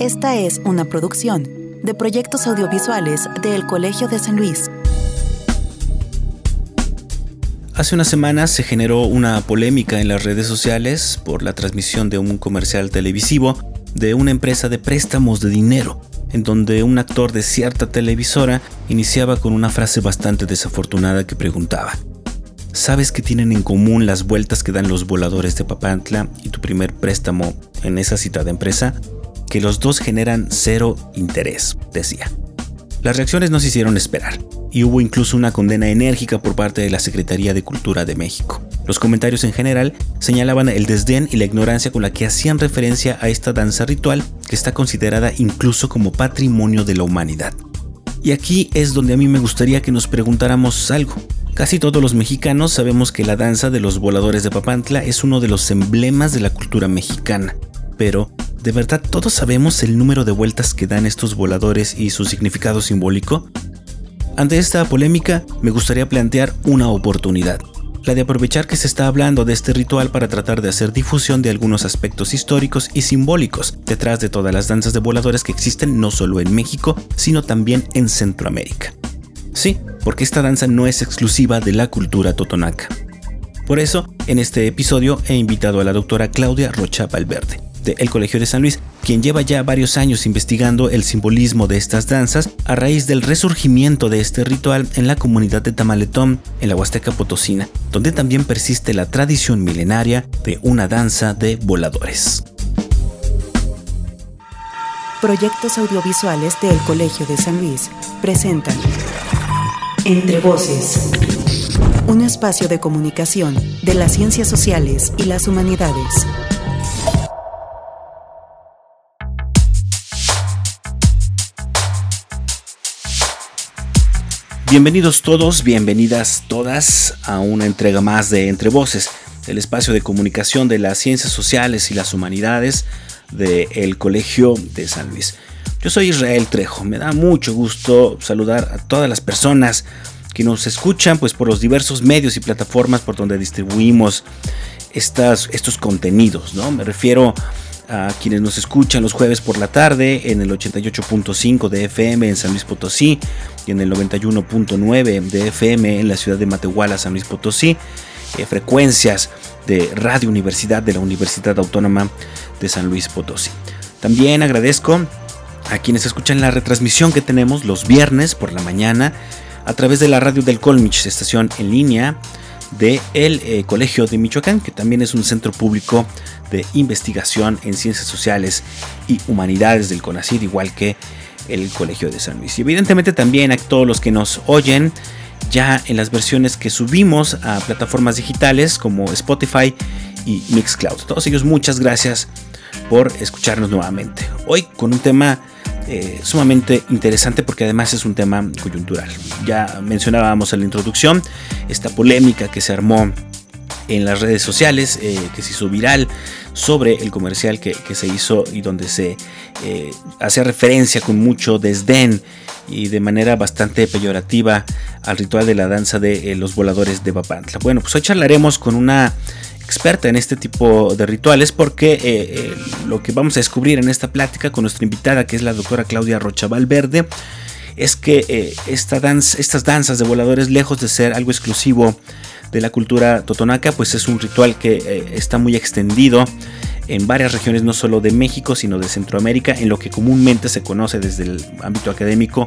Esta es una producción de proyectos audiovisuales del Colegio de San Luis. Hace unas semanas se generó una polémica en las redes sociales por la transmisión de un comercial televisivo de una empresa de préstamos de dinero, en donde un actor de cierta televisora iniciaba con una frase bastante desafortunada que preguntaba, ¿Sabes qué tienen en común las vueltas que dan los voladores de Papantla y tu primer préstamo en esa citada empresa? Que los dos generan cero interés, decía. Las reacciones no se hicieron esperar, y hubo incluso una condena enérgica por parte de la Secretaría de Cultura de México. Los comentarios en general señalaban el desdén y la ignorancia con la que hacían referencia a esta danza ritual que está considerada incluso como patrimonio de la humanidad. Y aquí es donde a mí me gustaría que nos preguntáramos algo. Casi todos los mexicanos sabemos que la danza de los voladores de Papantla es uno de los emblemas de la cultura mexicana, pero ¿De verdad todos sabemos el número de vueltas que dan estos voladores y su significado simbólico? Ante esta polémica, me gustaría plantear una oportunidad, la de aprovechar que se está hablando de este ritual para tratar de hacer difusión de algunos aspectos históricos y simbólicos detrás de todas las danzas de voladores que existen no solo en México, sino también en Centroamérica. Sí, porque esta danza no es exclusiva de la cultura totonaca. Por eso, en este episodio he invitado a la doctora Claudia Rocha Valverde, del Colegio de San Luis, quien lleva ya varios años investigando el simbolismo de estas danzas a raíz del resurgimiento de este ritual en la comunidad de Tamaletón, en la Huasteca Potosina, donde también persiste la tradición milenaria de una danza de voladores. Proyectos audiovisuales del Colegio de San Luis presentan Entre Voces, un espacio de comunicación de las ciencias sociales y las humanidades. Bienvenidos todos, bienvenidas todas a una entrega más de Entre Voces, el espacio de comunicación de las ciencias sociales y las humanidades del Colegio de San Luis. Yo soy Israel Trejo, me da mucho gusto saludar a todas las personas que nos escuchan pues por los diversos medios y plataformas por donde distribuimos estas, estos contenidos, ¿no? Me refiero a quienes nos escuchan los jueves por la tarde en el 88.5 de FM en San Luis Potosí y en el 91.9 de FM en la ciudad de Matehuala, San Luis Potosí, eh, frecuencias de Radio Universidad de la Universidad Autónoma de San Luis Potosí. También agradezco a quienes escuchan la retransmisión que tenemos los viernes por la mañana a través de la radio del Colmich, estación en línea del el eh, Colegio de Michoacán, que también es un centro público de investigación en ciencias sociales y humanidades del CONACYT, igual que el Colegio de San Luis. Y evidentemente también a todos los que nos oyen ya en las versiones que subimos a plataformas digitales como Spotify y Mixcloud. Todos ellos muchas gracias por escucharnos nuevamente. Hoy con un tema eh, sumamente interesante porque además es un tema coyuntural. Ya mencionábamos en la introducción esta polémica que se armó en las redes sociales, eh, que se hizo viral sobre el comercial que, se hizo y donde se eh, hace referencia con mucho desdén y de manera bastante peyorativa al ritual de la danza de los voladores de Papantla. Bueno, pues hoy charlaremos con una experta en este tipo de rituales porque eh, eh, lo que vamos a descubrir en esta plática con nuestra invitada que es la doctora Claudia Rocha Valverde es que eh, estas danzas de voladores lejos de ser algo exclusivo de la cultura totonaca pues es un ritual que está muy extendido en varias regiones no solo de México sino de Centroamérica en lo que comúnmente se conoce desde el ámbito académico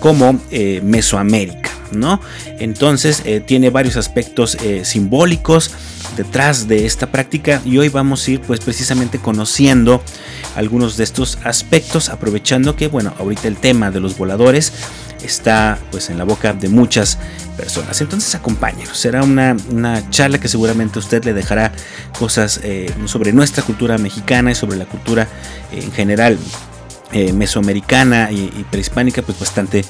como Mesoamérica ¿no? entonces tiene varios aspectos simbólicos detrás de esta práctica y hoy vamos a ir pues precisamente conociendo algunos de estos aspectos aprovechando que bueno ahorita el tema de los voladores está pues en la boca de muchas personas entonces acompáñenos será una, charla que seguramente usted le dejará cosas eh, sobre nuestra cultura mexicana y sobre la cultura en general eh, mesoamericana y, prehispánica pues bastante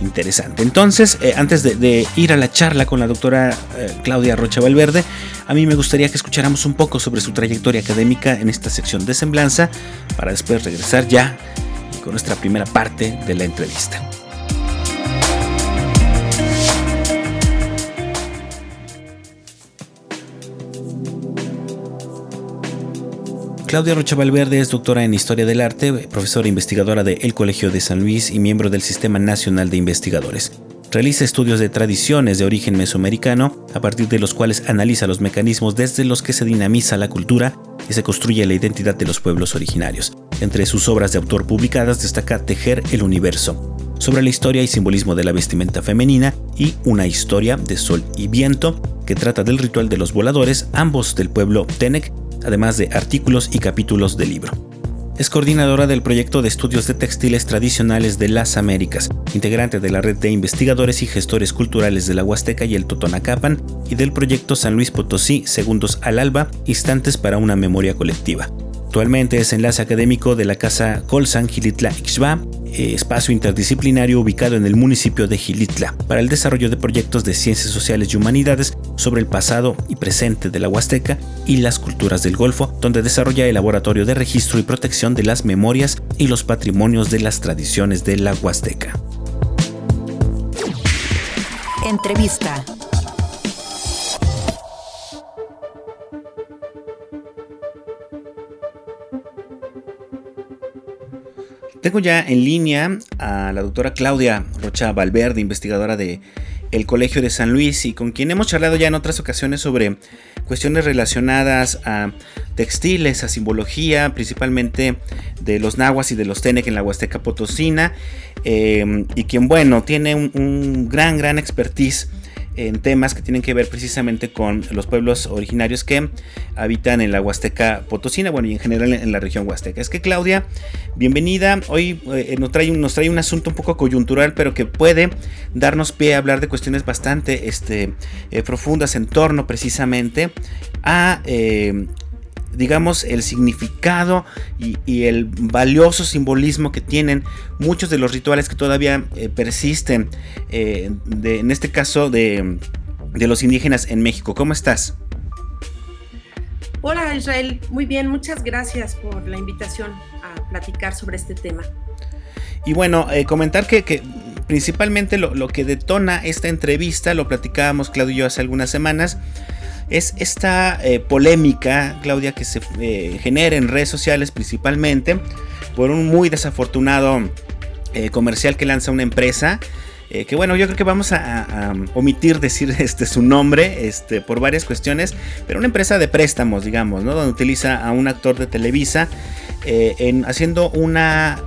interesante. Entonces, eh, antes de, ir a la charla con la doctora eh, Claudia Rocha Valverde, a mí me gustaría que escucháramos un poco sobre su trayectoria académica en esta sección de semblanza para después regresar ya con nuestra primera parte de la entrevista. Claudia Rocha Valverde es doctora en Historia del Arte, profesora investigadora del Colegio de San Luis y miembro del Sistema Nacional de Investigadores. Realiza estudios de tradiciones de origen mesoamericano, a partir de los cuales analiza los mecanismos desde los que se dinamiza la cultura y se construye la identidad de los pueblos originarios. Entre sus obras de autor publicadas destaca Tejer el Universo, sobre la historia y simbolismo de la vestimenta femenina y Una historia de sol y viento, que trata del ritual de los voladores, ambos del pueblo Tenec, además de artículos y capítulos del libro. Es coordinadora del proyecto de estudios de textiles tradicionales de las Américas, integrante de la red de investigadores y gestores culturales de la Huasteca y el Totonacapan y del proyecto San Luis Potosí Segundos al Alba, Instantes para una Memoria Colectiva. Actualmente es enlace académico de la Casa Colsan Gilitla Ixba, espacio interdisciplinario ubicado en el municipio de Gilitla, para el desarrollo de proyectos de ciencias sociales y humanidades sobre el pasado y presente de la Huasteca y las culturas del Golfo, donde desarrolla el laboratorio de registro y protección de las memorias y los patrimonios de las tradiciones de la Huasteca. Entrevista. Tengo ya en línea a la doctora Claudia Rocha Valverde, investigadora de el Colegio de San Luis y con quien hemos charlado ya en otras ocasiones sobre cuestiones relacionadas a textiles, a simbología, principalmente de los nahuas y de los tenec en la Huasteca Potosina, eh, y quien, bueno, tiene un, un gran, gran expertise en temas que tienen que ver precisamente con los pueblos originarios que habitan en la Huasteca Potosina, bueno, y en general en la región Huasteca. Es que Claudia, bienvenida. Hoy eh, nos, trae nos trae un asunto un poco coyuntural, pero que puede darnos pie a hablar de cuestiones bastante este, eh, profundas en torno precisamente a eh, digamos, el significado y, el valioso simbolismo que tienen muchos de los rituales que todavía eh, persisten, eh, en este caso de, de los indígenas en México. ¿Cómo estás? Hola Israel, muy bien, muchas gracias por la invitación a platicar sobre este tema. Y bueno, eh, comentar que, principalmente lo, lo, que detona esta entrevista, lo platicábamos Claudio y yo hace algunas semanas, es esta eh, polémica, Claudia, que se eh, genera en redes sociales principalmente por un muy desafortunado eh, comercial que lanza una empresa. que bueno, yo creo que vamos a, omitir decir este, su nombre este, por varias cuestiones, pero una empresa de préstamos, digamos, ¿no? donde utiliza a un actor de Televisa en, haciendo una,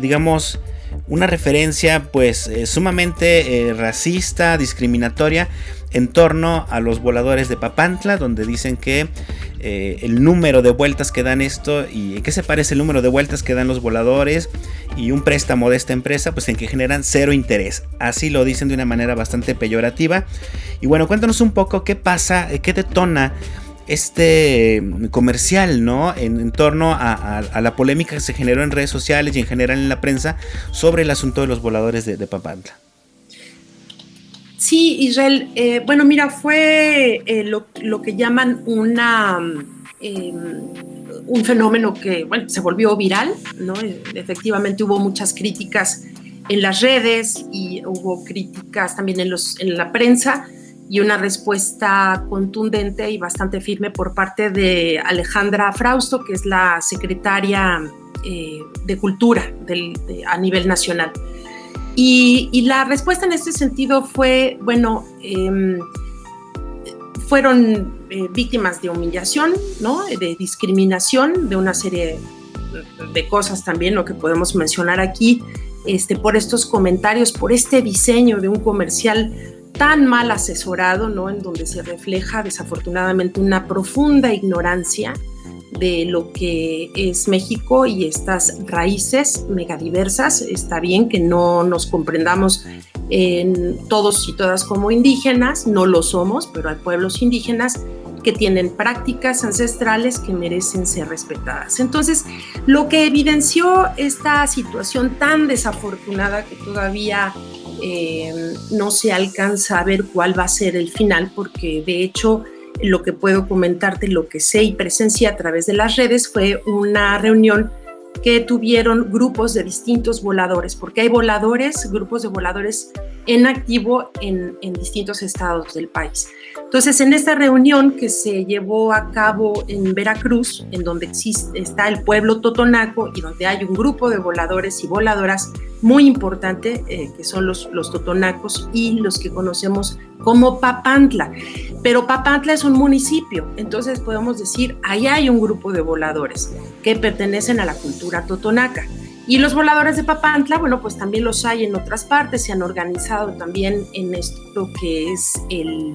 digamos, una referencia pues sumamente racista, discriminatoria en torno a los voladores de Papantla, donde dicen que eh, el número de vueltas que dan esto y qué se parece el número de vueltas que dan los voladores y un préstamo de esta empresa, pues en que generan cero interés. Así lo dicen de una manera bastante peyorativa. Y bueno, cuéntanos un poco qué pasa, qué detona este comercial, ¿no? En, torno a, la polémica que se generó en redes sociales y en general en la prensa sobre el asunto de los voladores de Papantla. Sí, Israel, eh, bueno, mira, fue eh, lo, que llaman una, em, un fenómeno que, bueno, se volvió viral, ¿no? Efectivamente hubo muchas críticas en las redes y hubo críticas también en, los, en la prensa y una respuesta contundente y bastante firme por parte de Alejandra Frausto, que es la secretaria eh, de Cultura a nivel nacional. Y, la respuesta en este sentido fue, bueno, em, fueron eh, víctimas de humillación, ¿no? de discriminación, de una serie de cosas también, lo que podemos mencionar aquí, este, por estos comentarios, por este diseño de un comercial tan mal asesorado, ¿no? en donde se refleja desafortunadamente una profunda ignorancia de lo que es México y estas raíces megadiversas. Está bien que no nos comprendamos en todos y todas como indígenas, no lo somos, pero hay pueblos indígenas que tienen prácticas ancestrales que merecen ser respetadas. Entonces, lo que evidenció esta situación tan desafortunada que todavía eh, no se alcanza a ver cuál va a ser el final, porque de hecho lo que puedo comentarte, lo que sé y presencia a través de las redes fue una reunión que tuvieron grupos de distintos voladores, porque hay voladores, grupos de voladores en activo en, distintos estados del país. Entonces, en esta reunión que se llevó a cabo en Veracruz, en donde existe, está el pueblo totonaco y donde hay un grupo de voladores y voladoras muy importante, eh, que son los, los totonacos y los que conocemos como Papantla. Pero Papantla es un municipio, entonces podemos decir, ahí hay un grupo de voladores que pertenecen a la cultura totonaca. Y los voladores de Papantla, bueno, pues también los hay en otras partes, se han organizado también en esto que es el,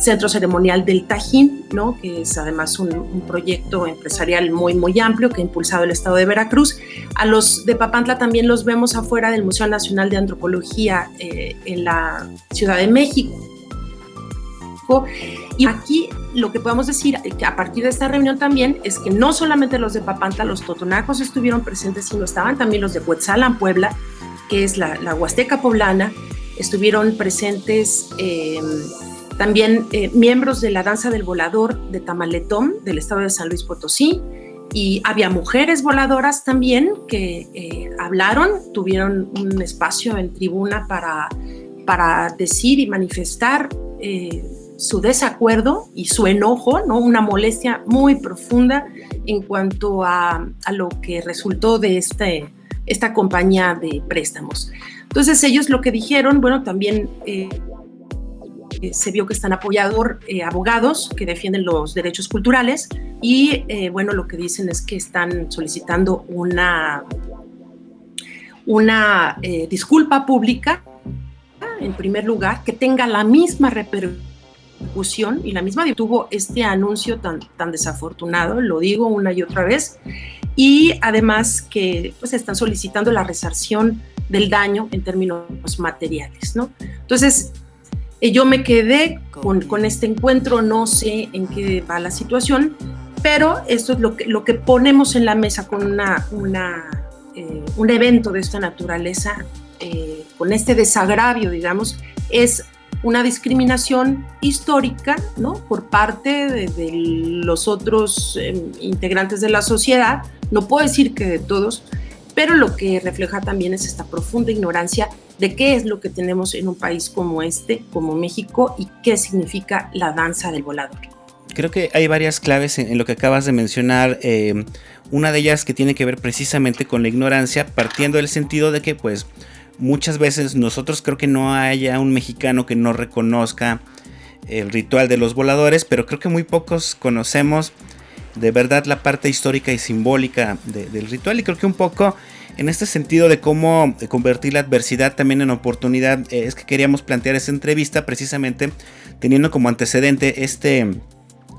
Centro Ceremonial del Tajín, ¿no? que es además un, proyecto empresarial muy, muy amplio que ha impulsado el Estado de Veracruz. A los de Papantla también los vemos afuera del Museo Nacional de Antropología eh, en la Ciudad de México. Y aquí lo que podemos decir que a partir de esta reunión también es que no solamente los de Papantla, los totonacos estuvieron presentes, sino estaban también los de Huetzalan, Puebla, que es la, Huasteca poblana, estuvieron presentes em, también eh, miembros de la danza del volador de Tamaletón, del estado de San Luis Potosí, y había mujeres voladoras también que eh, hablaron, tuvieron un espacio en tribuna para, para decir y manifestar eh, su desacuerdo y su enojo, ¿no? una molestia muy profunda en cuanto a, lo que resultó de este, esta compañía de préstamos. Entonces ellos lo que dijeron, bueno, también eh, se vio que están apoyados eh, abogados que defienden los derechos culturales y eh, bueno, lo que dicen es que están solicitando una, una disculpa pública, en primer lugar, que tenga la misma repercusión y la misma tuvo este anuncio tan, tan desafortunado, lo digo una y otra vez, y además que pues están solicitando la resarción del daño en términos materiales, ¿no? Entonces, eh, yo me quedé con, con, este encuentro, no sé en qué va la situación, pero esto es lo que, lo que ponemos en la mesa con una, una eh, un evento de esta naturaleza, eh, con este desagravio, digamos, es una discriminación histórica ¿no? por parte de, los otros em, integrantes de la sociedad, no puedo decir que de todos, pero lo que refleja también es esta profunda ignorancia de qué es lo que tenemos en un país como este, como México, y qué significa la danza del volador. Creo que hay varias claves en, lo que acabas de mencionar. Em, una de ellas que tiene que ver precisamente con la ignorancia, partiendo del sentido de que, pues, muchas veces nosotros creo que no haya un mexicano que no reconozca el ritual de los voladores, pero creo que muy pocos conocemos de verdad la parte histórica y simbólica del ritual. Y creo que un poco en este sentido de cómo convertir la adversidad también en oportunidad eh, es que queríamos plantear esta entrevista precisamente teniendo como antecedente este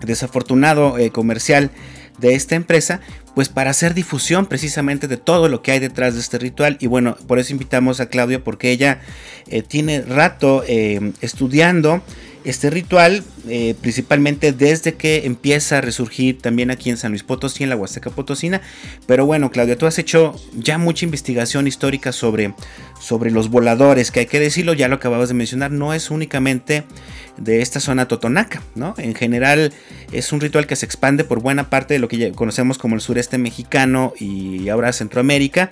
desafortunado eh, comercial de esta empresa, pues para hacer difusión precisamente de todo lo que hay detrás de este ritual. Y bueno, por eso invitamos a Claudia porque ella eh, tiene rato eh, estudiando este ritual, eh, principalmente desde que empieza a resurgir también aquí en San Luis Potosí, en la Huasteca Potosina. Pero bueno, Claudia, tú has hecho ya mucha investigación histórica sobre, sobre los voladores, que hay que decirlo, ya lo acababas de mencionar, no es únicamente de esta zona totonaca, ¿no? En general es un ritual que se expande por buena parte de lo que conocemos como el sureste mexicano y ahora Centroamérica.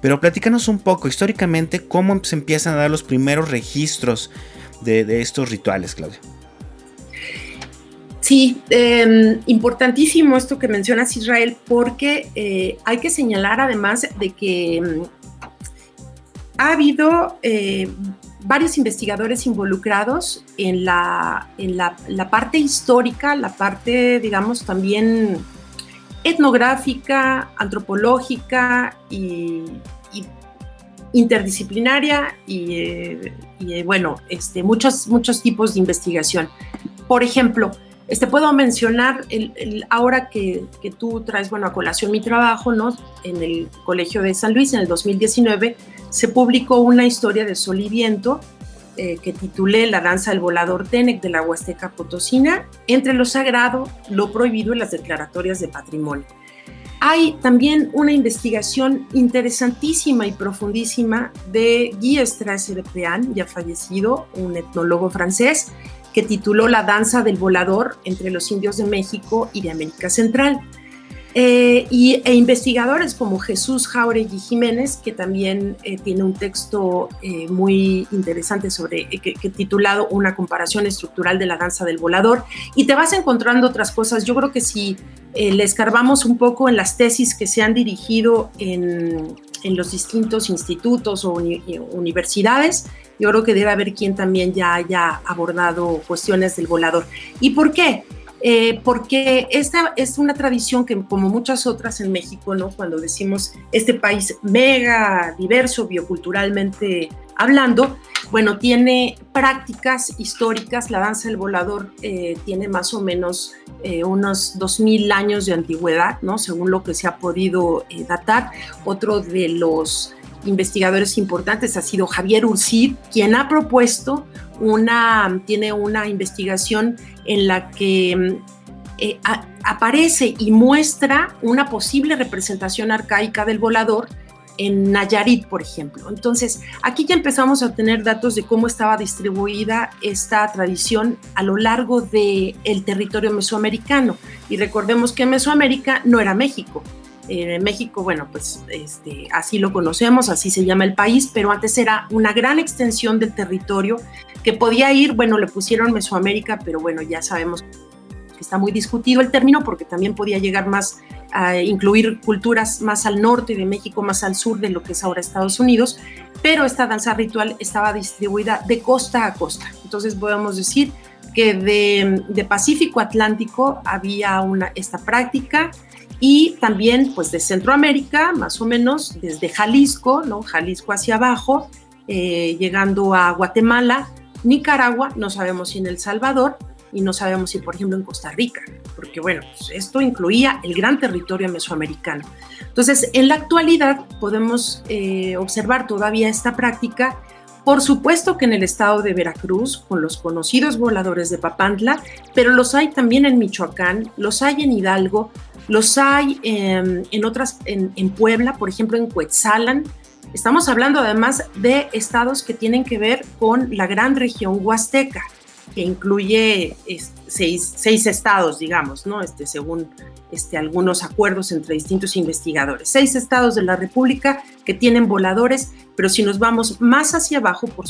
Pero platícanos un poco históricamente cómo se empiezan a dar los primeros registros de, estos rituales, Claudia. Sí, em, importantísimo esto que mencionas, Israel, porque eh, hay que señalar además de que em, ha habido eh, varios investigadores involucrados en, la, en la, parte histórica, la parte, digamos, también etnográfica, antropológica y, interdisciplinaria y, eh, eh, bueno, este, muchos, muchos tipos de investigación. Por ejemplo, este, puedo mencionar el, ahora que, que, tú traes, bueno, a colación mi trabajo, ¿no? En el Colegio de San Luis, en el 2019, se publicó una historia de Sol y Viento eh, que titulé La danza del volador Tenec de la Huasteca Potosina, entre lo sagrado, lo prohibido y las declaratorias de patrimonio. Hay también una investigación interesantísima y profundísima de Guy Strasser de Prean, ya fallecido, un etnólogo francés, que tituló La danza del volador entre los indios de México y de América Central. Eh, y, e investigadores como Jesús Jauregui Jiménez, que también eh, tiene un texto eh, muy interesante sobre, que, titulado Una comparación estructural de la danza del volador, y te vas encontrando otras cosas. Yo creo que si le escarbamos un poco en las tesis que se han dirigido en, en los distintos institutos o universidades, yo creo que debe haber quien también ya haya abordado cuestiones del volador. ¿Y por qué? Eh, porque esta es una tradición que, como muchas otras en México, ¿no? cuando decimos este país mega diverso bioculturalmente hablando, bueno, tiene prácticas históricas. La danza del volador eh, tiene más o menos eh, unos 2.000 años de antigüedad, ¿no? según lo que se ha podido datar. Otro de los investigadores importantes ha sido Javier Urcid, quien ha propuesto una, tiene una investigación en la que mm, eh, aparece y muestra una posible representación arcaica del volador en Nayarit, por ejemplo. Entonces, aquí ya empezamos a tener datos de cómo estaba distribuida esta tradición a lo largo del el territorio mesoamericano. Y recordemos que Mesoamérica no era México, en México, bueno, pues este, así lo conocemos, así se llama el país, pero antes era una gran extensión del territorio que podía ir, bueno, le pusieron Mesoamérica, pero bueno, ya sabemos que está muy discutido el término porque también podía llegar más a incluir culturas más al norte de México, más al sur de lo que es ahora Estados Unidos, pero esta danza ritual estaba distribuida de costa a costa. Entonces podemos decir que de, de Pacífico Atlántico había una, esta práctica, y también pues de Centroamérica, más o menos desde Jalisco, ¿no? Jalisco hacia abajo, eh, llegando a Guatemala, Nicaragua, no sabemos si en El Salvador y no sabemos si por ejemplo en Costa Rica, porque bueno, pues, esto incluía el gran territorio mesoamericano. Entonces, en la actualidad podemos eh, observar todavía esta práctica por supuesto que en el estado de Veracruz, con los conocidos voladores de Papantla, pero los hay también en Michoacán, los hay en Hidalgo, los hay en, otras, en, Puebla, por ejemplo en Cuetzalan. Estamos hablando además de estados que tienen que ver con la gran región huasteca, que incluye seis, seis, estados, digamos, ¿no? Este, según este, algunos acuerdos entre distintos investigadores. Seis estados de la República que tienen voladores, pero si nos vamos más hacia abajo, por,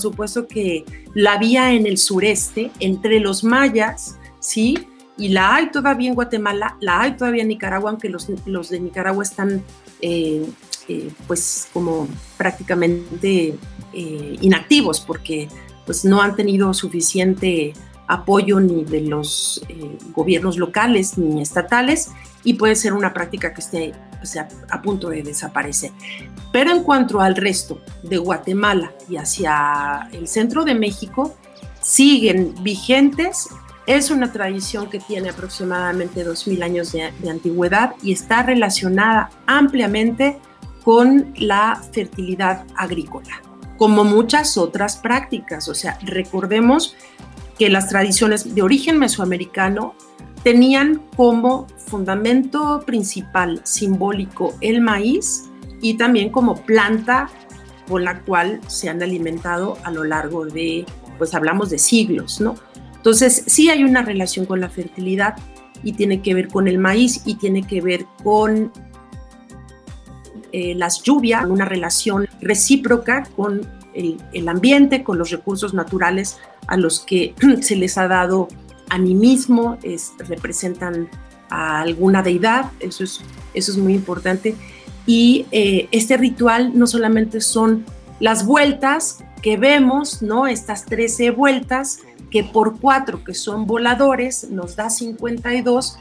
supuesto que la vía en el sureste, entre los mayas, ¿sí? y la hay todavía en Guatemala, la hay todavía en Nicaragua, aunque los, los de Nicaragua están eh, eh, pues como prácticamente eh, inactivos porque pues no han tenido suficiente apoyo ni de los gobiernos locales ni estatales y puede ser una práctica que esté a punto de desaparecer. Pero en cuanto al resto de Guatemala y hacia el centro de México, siguen vigentes es una tradición que tiene aproximadamente 2.000 años de, antigüedad y está relacionada ampliamente con la fertilidad agrícola, como muchas otras prácticas. O sea, recordemos que las tradiciones de origen mesoamericano tenían como fundamento principal simbólico el maíz y también como planta con la cual se han alimentado a lo largo de, pues hablamos de siglos, ¿no? Entonces, sí hay una relación con la fertilidad y tiene que ver con el maíz y tiene que ver con eh, las lluvias, una relación recíproca con el, ambiente, con los recursos naturales a los que se les ha dado animismo, representan a alguna deidad, eso es, eso es muy importante. Y eh, este ritual no solamente son las vueltas que vemos, ¿no? Estas 13 vueltas, que por cuatro que son voladores nos da 52,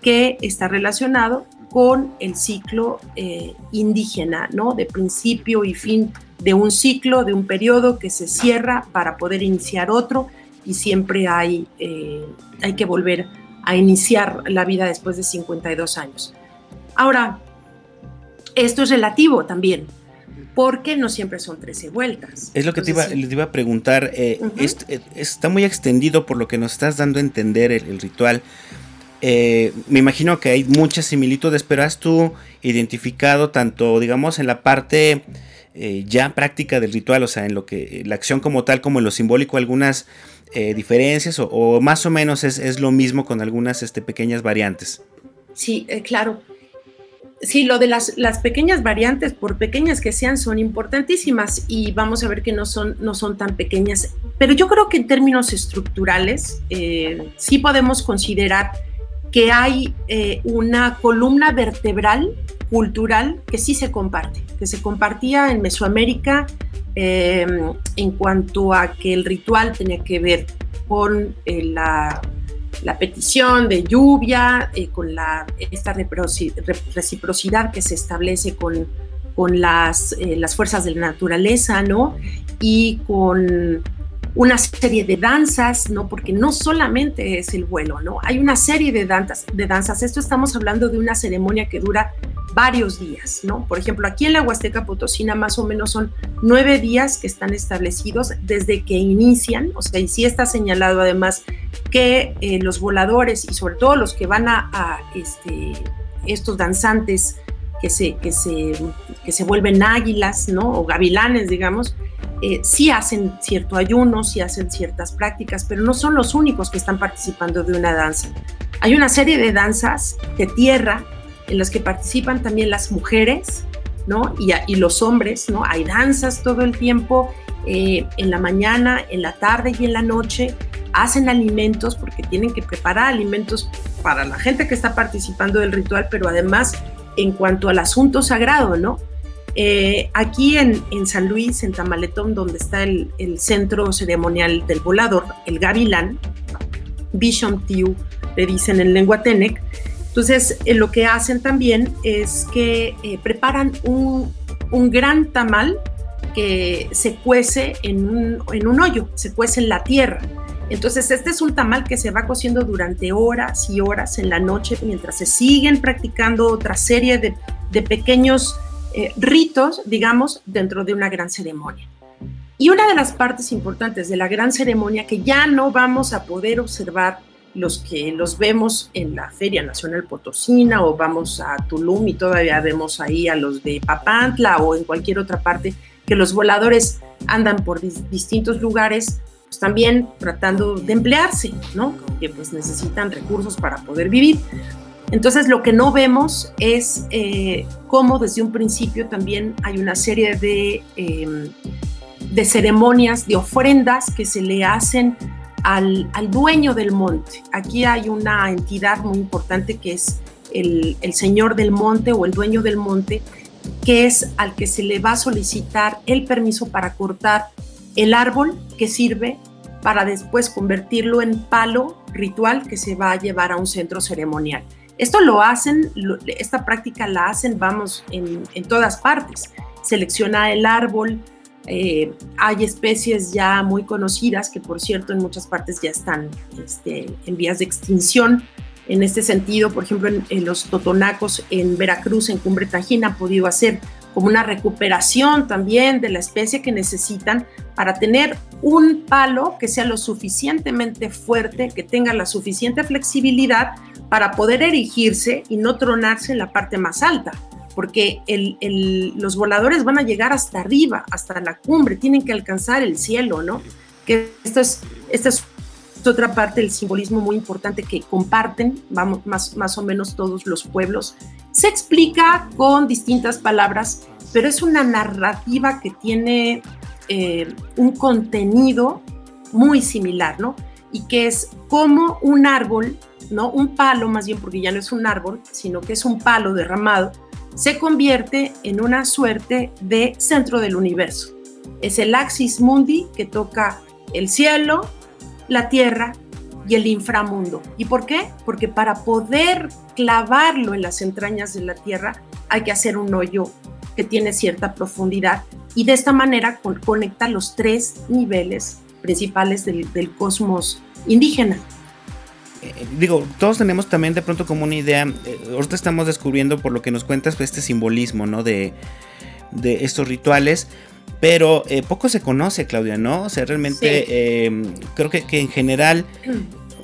que está relacionado con el ciclo eh, indígena, ¿no? De principio y fin de un ciclo, de un periodo que se cierra para poder iniciar otro y siempre hay, eh, hay que volver a iniciar la vida después de 52 años. Ahora, esto es relativo también, porque no siempre son 13 vueltas. Es lo que te, iba, iba, a preguntar. Eh, eh, está muy extendido por lo que nos estás dando a entender el, ritual. Eh, me imagino que hay muchas similitudes, pero has tú identificado tanto, digamos, en la parte ya práctica del ritual, o sea, en lo que la acción como tal, como en lo simbólico, algunas diferencias, o, más o menos es, lo mismo con algunas este, pequeñas variantes. Sí, eh, claro. Sí, lo de las, las, pequeñas variantes, por pequeñas que sean, son importantísimas y vamos a ver que no son, no son tan pequeñas. Pero yo creo que en términos estructurales eh, sí podemos considerar que hay eh, una columna vertebral cultural que sí se comparte, que se compartía en Mesoamérica en cuanto a que el ritual tenía que ver con la la petición de lluvia, eh, con esta reciprocidad que se establece con, con las, eh, las fuerzas de la naturaleza, ¿no? Y con una serie de danzas, ¿no? Porque no solamente es el vuelo, ¿no? Hay una serie de danzas, de danzas. Esto estamos hablando de una ceremonia que dura varios días, ¿no? Por ejemplo, aquí en la Huasteca Potosina más o menos son nueve días que están establecidos desde que inician, o sea, y sí está señalado además que eh, los voladores y sobre todo los que van a, este, estos danzantes que se, que, se, que se vuelven águilas, ¿no? O gavilanes, digamos, eh, sí hacen cierto ayuno, sí hacen ciertas prácticas, pero no son los únicos que están participando de una danza. Hay una serie de danzas de tierra en las que participan también las mujeres, ¿no? Y, los hombres, ¿no? Hay danzas todo el tiempo, eh, en la mañana, en la tarde y en la noche. Hacen alimentos porque tienen que preparar alimentos para la gente que está participando del ritual, pero además en cuanto al asunto sagrado, ¿no? Eh, aquí en, en, San Luis, en Tamaletón, donde está el, el, centro ceremonial del volador, el Gavilán, Bishop Tiu, le dicen en lengua Tenec, entonces, eh, lo que hacen también es que eh, preparan un, gran tamal que se cuece en un, en un hoyo, se cuece en la tierra. Entonces, este es un tamal que se va cociendo durante horas y horas en la noche mientras se siguen practicando otra serie de, pequeños eh, ritos, digamos, dentro de una gran ceremonia. Y una de las partes importantes de la gran ceremonia que ya no vamos a poder observar los que los vemos en la Feria Nacional Potosina o vamos a Tulum y todavía vemos ahí a los de Papantla o en cualquier otra parte que los voladores andan por distintos lugares, pues también tratando de emplearse, ¿no? Que pues necesitan recursos para poder vivir. Entonces lo que no vemos es eh, cómo desde un principio también hay una serie de, em, de ceremonias, de ofrendas que se le hacen al, dueño del monte. Aquí hay una entidad muy importante que es el, señor del monte o el dueño del monte, que es al que se le va a solicitar el permiso para cortar el árbol que sirve para después convertirlo en palo ritual que se va a llevar a un centro ceremonial. Esto lo hacen, esta práctica la hacen, vamos, en, en todas partes. Selecciona el árbol, eh, hay especies ya muy conocidas que, por cierto, en muchas partes ya están este, en vías de extinción. En este sentido, por ejemplo, en, los totonacos en Veracruz, en Cumbre Tajín, han podido hacer como una recuperación también de la especie que necesitan para tener un palo que sea lo suficientemente fuerte, que tenga la suficiente flexibilidad para poder erigirse y no tronarse en la parte más alta porque los voladores van a llegar hasta arriba, hasta la cumbre, tienen que alcanzar el cielo, ¿no? Que esta es, esta es otra parte del simbolismo muy importante que comparten, vamos, más, o menos todos los pueblos. Se explica con distintas palabras, pero es una narrativa que tiene eh, un contenido muy similar, ¿no? Y que es como un árbol, ¿no? Un palo, más bien, porque ya no es un árbol, sino que es un palo derramado, se convierte en una suerte de centro del universo. Es el axis mundi que toca el cielo, la tierra y el inframundo. ¿Y por qué? Porque para poder clavarlo en las entrañas de la tierra hay que hacer un hoyo que tiene cierta profundidad y de esta manera conecta los tres niveles principales del, del cosmos indígena. Digo, todos tenemos también de pronto como una idea, eh, ahorita estamos descubriendo por lo que nos cuentas pues, este simbolismo, ¿no? De, de estos rituales, pero eh, poco se conoce, Claudia, ¿no? O sea, realmente em, creo que, que, en general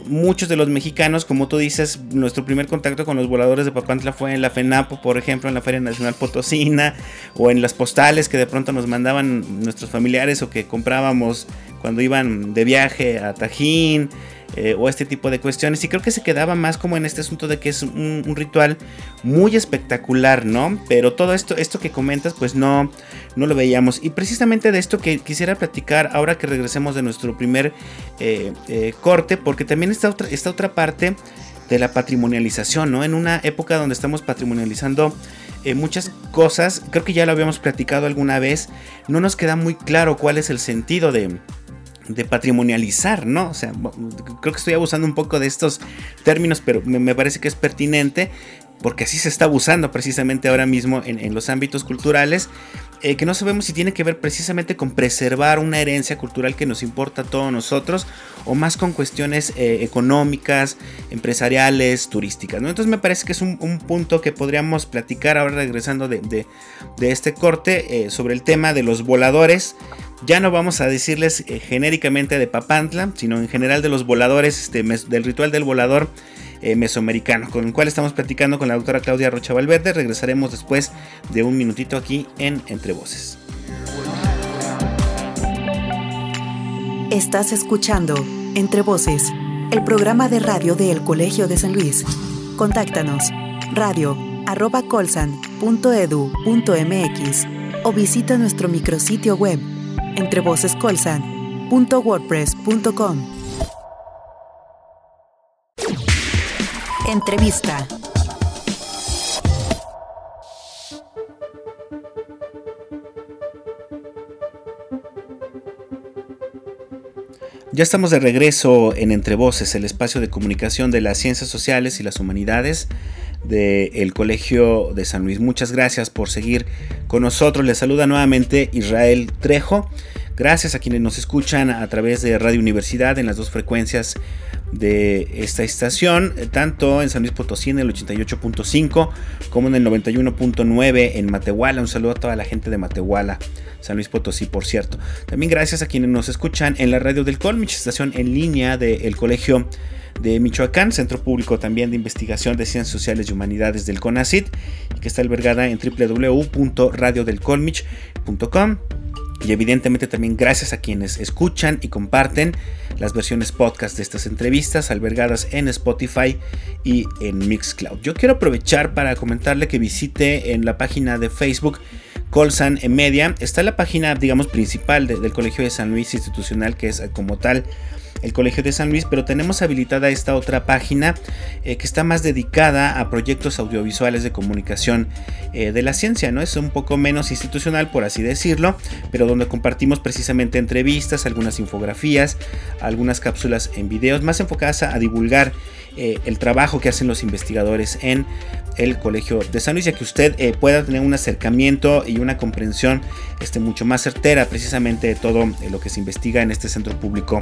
muchos de los mexicanos, como tú dices, nuestro primer contacto con los voladores de Papantla fue en la FENAPO, por ejemplo, en la Feria Nacional Potosina, o en las postales que de pronto nos mandaban nuestros familiares o que comprábamos cuando iban de viaje a Tajín. Eh, o este tipo de cuestiones. Y creo que se quedaba más como en este asunto de que es un, ritual muy espectacular, ¿no? Pero todo esto, esto que comentas, pues no, no lo veíamos. Y precisamente de esto que quisiera platicar ahora que regresemos de nuestro primer eh, eh, corte, porque también está otra, esta otra parte de la patrimonialización, ¿no? En una época donde estamos patrimonializando muchas cosas, creo que ya lo habíamos platicado alguna vez, no nos queda muy claro cuál es el sentido de, de patrimonializar, ¿no? O sea, creo que estoy abusando un poco de estos términos, pero me, parece que es pertinente porque así se está abusando precisamente ahora mismo en, los ámbitos culturales, eh, que no sabemos si tiene que ver precisamente con preservar una herencia cultural que nos importa a todos nosotros, o más con cuestiones eh, económicas, empresariales, turísticas. ¿no? Entonces me parece que es un, punto que podríamos platicar ahora regresando de, este corte eh, sobre el tema de los voladores ya no vamos a decirles eh, genéricamente de Papantla, sino en general de los voladores, este, del ritual del volador eh, mesoamericano, con el cual estamos platicando con la doctora Claudia Rocha Valverde. Regresaremos después de un minutito aquí en Entre Voces. Estás escuchando Entre Voces, el programa de radio del Colegio de San Luis. Contáctanos radio arroba colsan.edu.mx o visita nuestro micrositio web entrevocescolsan.wordpress.com. Entrevista. Ya estamos de regreso en Entre Voces, el espacio de comunicación de las ciencias sociales y las humanidades del Colegio de San Luis. Muchas gracias por seguir con nosotros. Les saluda nuevamente Israel Trejo. Gracias a quienes nos escuchan a través de Radio Universidad en las dos frecuencias de esta estación, tanto en San Luis Potosí en el 88.5 como en el 91.9 en Matehuala. Un saludo a toda la gente de Matehuala, San Luis Potosí, por cierto. También gracias a quienes nos escuchan en la radio del Colmich, estación en línea del Colegio de Michoacán, Centro Público también de Investigación de Ciencias Sociales y Humanidades del CONACIT, que está albergada en www.radiodelcolmich.com. Y evidentemente también gracias a quienes escuchan y comparten las versiones podcast de estas entrevistas albergadas en Spotify y en Mixcloud. Yo quiero aprovechar para comentarle que visite en la página de Facebook Colsan Media. Está la página, digamos, principal del Colegio de San Luis Institucional, que es como tal el Colegio de San Luis, pero tenemos habilitada esta otra página eh, que está más dedicada a proyectos audiovisuales de comunicación eh, de la ciencia, ¿no? Es un poco menos institucional, por así decirlo, pero donde compartimos precisamente entrevistas, algunas infografías, algunas cápsulas en videos, más enfocadas a, divulgar eh, el trabajo que hacen los investigadores en el Colegio de San Luis, ya que usted pueda tener un acercamiento y una comprensión este, mucho más certera precisamente de todo lo que se investiga en este centro público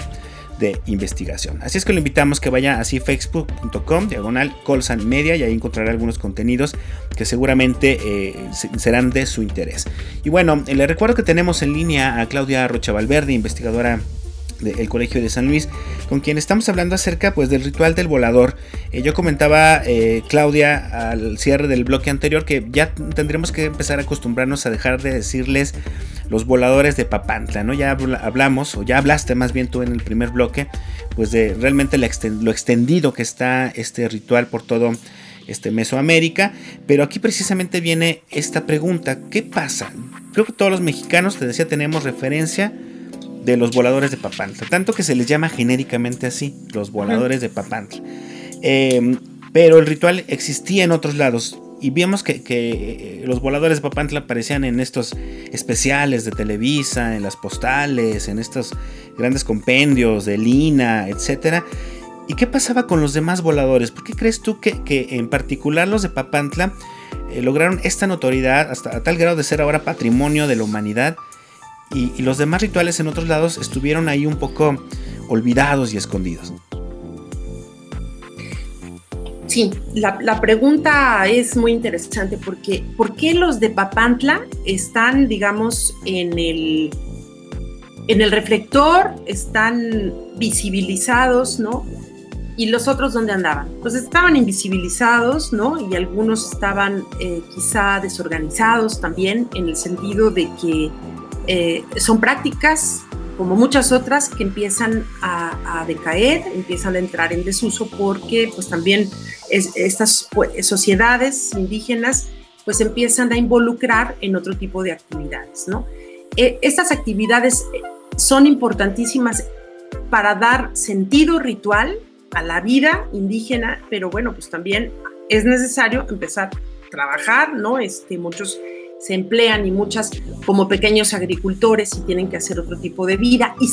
de investigación. Así es que lo invitamos que vaya así facebook.com, diagonal Colsan Media, y ahí encontrará algunos contenidos que seguramente eh, serán de su interés. Y bueno, le recuerdo que tenemos en línea a Claudia Rocha Valverde, investigadora del Colegio de San Luis, con quien estamos hablando acerca pues del ritual del volador. Eh, yo comentaba, eh, Claudia, al cierre del bloque anterior, que ya tendremos que empezar a acostumbrarnos a dejar de decirles los voladores de Papantla, ¿no? Ya hablamos, o ya hablaste más bien tú en el primer bloque, pues de realmente lo extendido que está este ritual por todo este Mesoamérica, pero aquí precisamente viene esta pregunta, ¿qué pasa? Creo que todos los mexicanos, te decía, tenemos referencia de los voladores de Papantla. Tanto que se les llama genéricamente así, los voladores de Papantla. Em, pero el ritual existía en otros lados. Y vimos que, que, los voladores de Papantla aparecían en estos especiales de Televisa, en las postales, en estos grandes compendios de Lina, etc. ¿Y qué pasaba con los demás voladores? ¿Por qué crees tú que, que en particular los de Papantla eh, lograron esta notoriedad hasta a tal grado de ser ahora patrimonio de la humanidad? Y, los demás rituales en otros lados estuvieron ahí un poco olvidados y escondidos. Sí, la, pregunta es muy interesante porque ¿por qué los de Papantla están, digamos, en el, en el reflector, están visibilizados, ¿no? ¿Y los otros dónde andaban? Pues estaban invisibilizados, ¿no? Y algunos estaban eh, quizá desorganizados también, en el sentido de que eh, son prácticas como muchas otras que empiezan a, decaer, empiezan a entrar en desuso porque pues también estas pues, sociedades indígenas pues empiezan a involucrar en otro tipo de actividades, ¿no? E, estas actividades eh, son importantísimas para dar sentido ritual a la vida indígena, pero bueno, pues también es necesario empezar a trabajar, ¿no? Este, muchos se emplean y muchas como pequeños agricultores y tienen que hacer otro tipo de vida. Y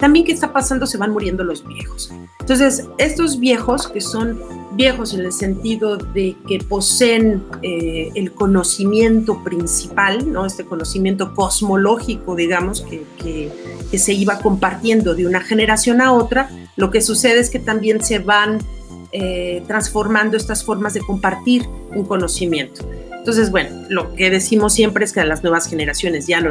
también qué está pasando, se van muriendo los viejos. Entonces, estos viejos, que son viejos en el sentido de que poseen eh, el conocimiento principal, ¿no? este conocimiento cosmológico, digamos, que, que, se iba compartiendo de una generación a otra, lo que sucede es que también se van eh, transformando estas formas de compartir un conocimiento. Entonces, bueno, lo que decimos siempre es que a las nuevas generaciones ya no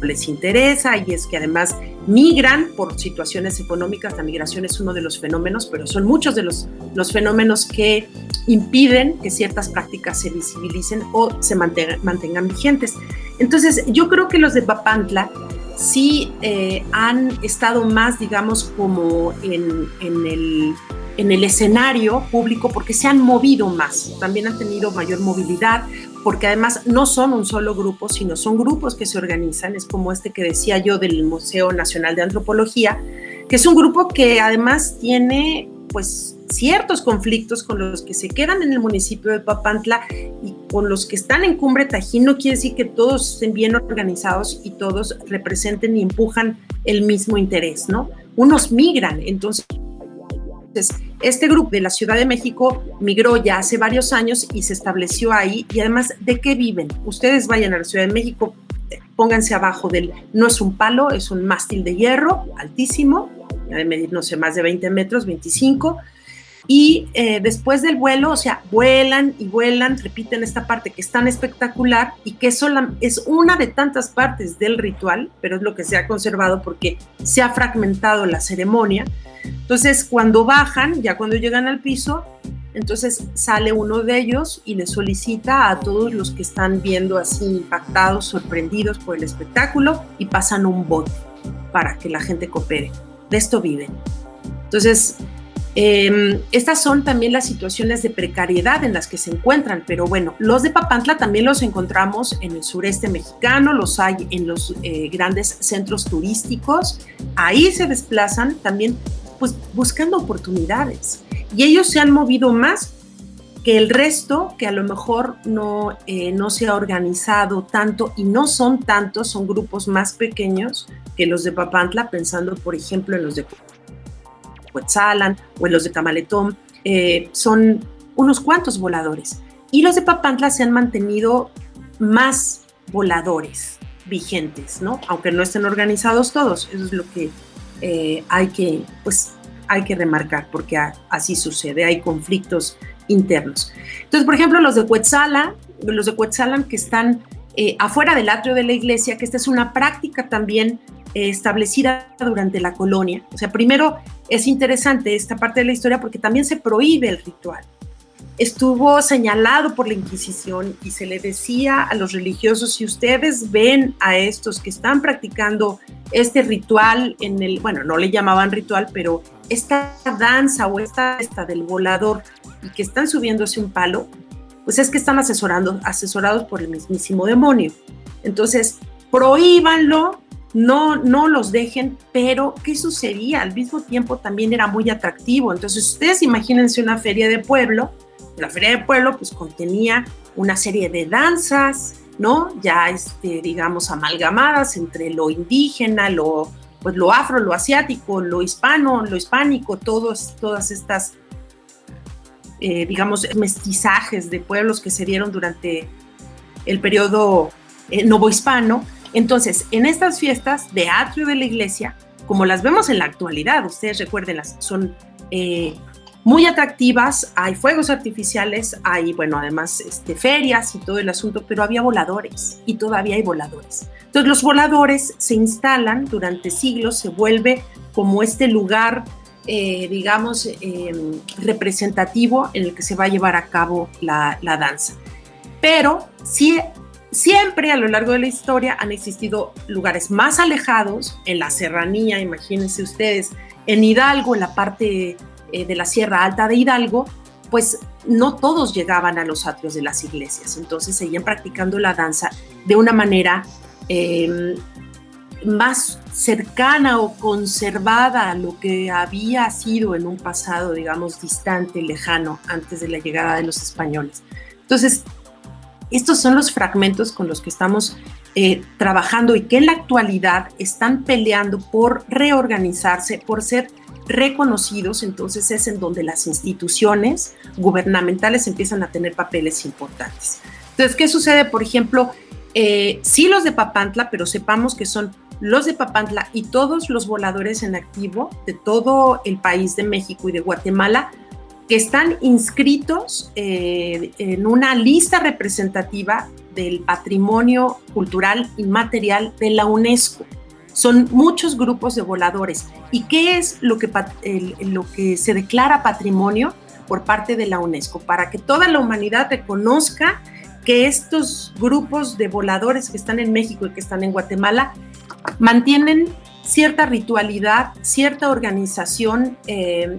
les interesa y es que además migran por situaciones económicas. La migración es uno de los fenómenos, pero son muchos de los, los fenómenos que impiden que ciertas prácticas se visibilicen o se mantengan, vigentes. Entonces, yo creo que los de Papantla sí eh, han estado más, digamos, como en, en el en el escenario público porque se han movido más, también han tenido mayor movilidad, porque además no son un solo grupo, sino son grupos que se organizan, es como este que decía yo del Museo Nacional de Antropología, que es un grupo que además tiene pues ciertos conflictos con los que se quedan en el municipio de Papantla y con los que están en Cumbre Tajín, no quiere decir que todos estén bien organizados y todos representen y empujan el mismo interés, ¿no? Unos migran, entonces entonces, este grupo de la Ciudad de México migró ya hace varios años y se estableció ahí. Y además, ¿de qué viven? Ustedes vayan a la Ciudad de México, pónganse abajo del, no es un palo, es un mástil de hierro altísimo, de medir, no sé, más de 20 metros, 25. Y eh, después del vuelo, o sea, vuelan y vuelan, repiten esta parte que es tan espectacular y que es una de tantas partes del ritual, pero es lo que se ha conservado porque se ha fragmentado la ceremonia. Entonces, cuando bajan, ya cuando llegan al piso, entonces sale uno de ellos y le solicita a todos los que están viendo así impactados, sorprendidos por el espectáculo y pasan un bote para que la gente coopere. De esto viven. Entonces, em, estas son también las situaciones de precariedad en las que se encuentran, pero bueno, los de Papantla también los encontramos en el sureste mexicano, los hay en los eh, grandes centros turísticos, ahí se desplazan también pues buscando oportunidades. Y ellos se han movido más que el resto, que a lo mejor no, eh, no se ha organizado tanto y no son tantos, son grupos más pequeños que los de Papantla, pensando por ejemplo en los de Cuetzalan o en los de Tamaletón, eh, son unos cuantos voladores. Y los de Papantla se han mantenido más voladores vigentes, ¿no? Aunque no estén organizados todos, eso es lo que eh, hay, que, pues, hay que remarcar, porque así sucede, hay conflictos internos. Entonces, por ejemplo, los de Cuetzalan, los de Cuetzalan que están eh, afuera del atrio de la iglesia, que esta es una práctica también establecida durante la colonia. O sea, primero es interesante esta parte de la historia porque también se prohíbe el ritual estuvo señalado por la Inquisición y se le decía a los religiosos, si ustedes ven a estos que están practicando este ritual en el, bueno, no le llamaban ritual, pero esta danza o esta, esta del volador y que están subiéndose un palo, pues es que están asesorando, asesorados por el mismísimo demonio. Entonces, prohíbanlo, no, no los dejen, pero ¿qué sucedía? Al mismo tiempo también era muy atractivo. Entonces, ustedes imagínense una feria de pueblo, la Feria del Pueblo pues contenía una serie de danzas, ¿no? Ya, este, digamos, amalgamadas entre lo indígena, lo, pues, lo afro, lo asiático, lo hispano, lo hispánico, todos, todas estas, eh, digamos, mestizajes de pueblos que se dieron durante el periodo eh, novohispano. Entonces, en estas fiestas de atrio de la iglesia, como las vemos en la actualidad, ustedes recuérdenlas, son eh, muy atractivas, hay fuegos artificiales, hay, bueno, además este, ferias y todo el asunto, pero había voladores y todavía hay voladores. Entonces los voladores se instalan durante siglos, se vuelve como este lugar, eh, digamos, em, representativo en el que se va a llevar a cabo la, danza. Pero sí siempre a lo largo de la historia han existido lugares más alejados, en la serranía, imagínense ustedes, en Hidalgo, en la parte eh, de la Sierra Alta de Hidalgo, pues no todos llegaban a los atrios de las iglesias, entonces seguían practicando la danza de una manera em, más cercana o conservada a lo que había sido en un pasado, digamos, distante, lejano, antes de la llegada de los españoles. Entonces, estos son los fragmentos con los que estamos eh, trabajando y que en la actualidad están peleando por reorganizarse, por ser reconocidos, entonces es en donde las instituciones gubernamentales empiezan a tener papeles importantes. Entonces, ¿qué sucede? Por ejemplo, eh, sí los de Papantla, pero sepamos que son los de Papantla y todos los voladores en activo de todo el país de México y de Guatemala que están inscritos eh, en una lista representativa del patrimonio cultural inmaterial de la UNESCO. Son muchos grupos de voladores. ¿Y qué es lo que, lo que se declara patrimonio por parte de la UNESCO? Para que toda la humanidad reconozca que estos grupos de voladores que están en México y que están en Guatemala mantienen cierta ritualidad, cierta organización eh,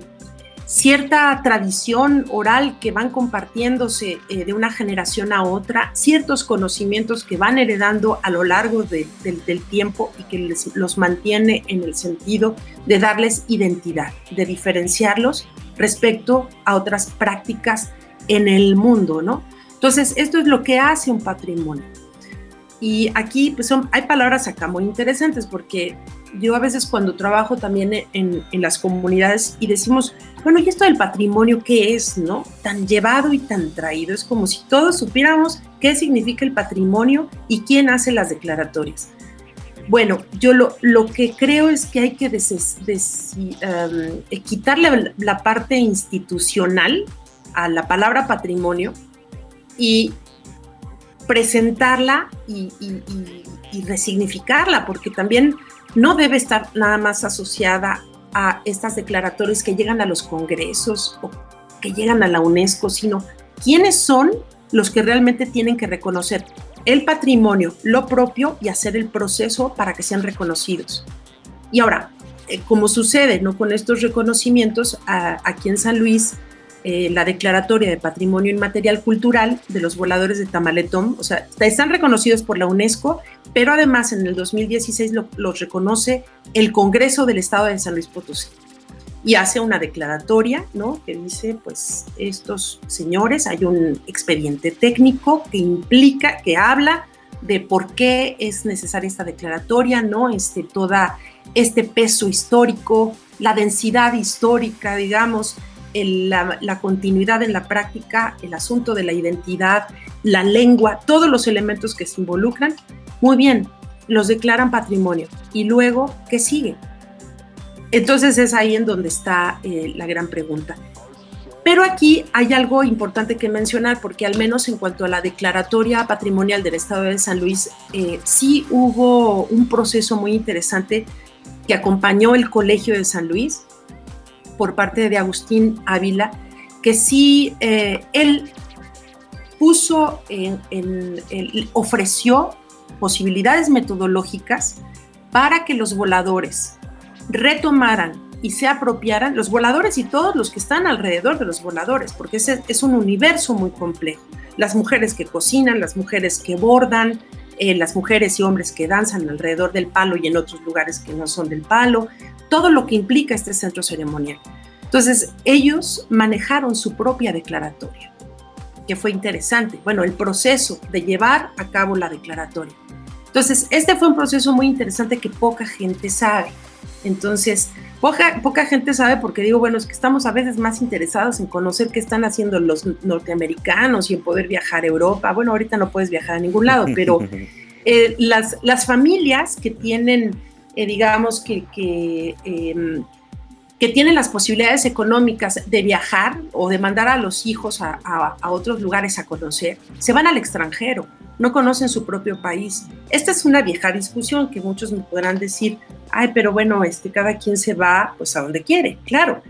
cierta tradición oral que van compartiéndose eh, de una generación a otra, ciertos conocimientos que van heredando a lo largo del tiempo y que los mantiene en el sentido de darles identidad, de diferenciarlos respecto a otras prácticas en el mundo, ¿no? Entonces, esto es lo que hace un patrimonio. Y aquí pues hay palabras acá muy interesantes porque yo a veces cuando trabajo también en, en, las comunidades y decimos, bueno, ¿y esto del patrimonio qué es, no? Tan llevado y tan traído. Es como si todos supiéramos qué significa el patrimonio y quién hace las declaratorias. Bueno, yo lo, lo que creo es que hay que um, quitarle la parte institucional a la palabra patrimonio y presentarla y, resignificarla, porque también no debe estar nada más asociada a estas declaratorias que llegan a los congresos o que llegan a la UNESCO, sino quiénes son los que realmente tienen que reconocer el patrimonio, lo propio y hacer el proceso para que sean reconocidos. Y ahora, eh, como sucede ¿no? con estos reconocimientos, aquí en San Luis eh, la Declaratoria de Patrimonio Inmaterial Cultural de los voladores de Tamaletón. O sea, están reconocidos por la UNESCO, pero además en el 2016 los reconoce el Congreso del Estado de San Luis Potosí y hace una declaratoria, ¿no? Que dice, pues, estos señores, hay un expediente técnico que implica, que habla de por qué es necesaria esta declaratoria, ¿no? Este, toda este peso histórico, la densidad histórica, digamos, la, continuidad en la práctica, el asunto de la identidad, la lengua, todos los elementos que se involucran, muy bien, los declaran patrimonio. ¿Y luego qué sigue? Entonces es ahí en donde está eh, la gran pregunta. Pero aquí hay algo importante que mencionar, porque al menos en cuanto a la declaratoria patrimonial del Estado de San Luis, eh, sí hubo un proceso muy interesante que acompañó el Colegio de San Luis, por parte de Agustín Ávila, que sí, eh, él puso, ofreció posibilidades metodológicas para que los voladores retomaran y se apropiaran, los voladores y todos los que están alrededor de los voladores, porque ese es un universo muy complejo. Las mujeres que cocinan, las mujeres que bordan, eh, las mujeres y hombres que danzan alrededor del palo y en otros lugares que no son del palo, todo lo que implica este centro ceremonial. Entonces, ellos manejaron su propia declaratoria, que fue interesante. Bueno, el proceso de llevar a cabo la declaratoria. Entonces, este fue un proceso muy interesante que poca gente sabe. Entonces, poca, poca gente sabe porque digo, bueno, es que estamos a veces más interesados en conocer qué están haciendo los norteamericanos y en poder viajar a Europa. Bueno, ahorita no puedes viajar a ningún lado, pero eh, las, las, familias que tienen, eh, digamos, que, que em, que tienen las posibilidades económicas de viajar o de mandar a los hijos a, otros lugares a conocer, se van al extranjero, no conocen su propio país. Esta es una vieja discusión que muchos me podrán decir, ay, pero bueno, este, cada quien se va pues a donde quiere, claro.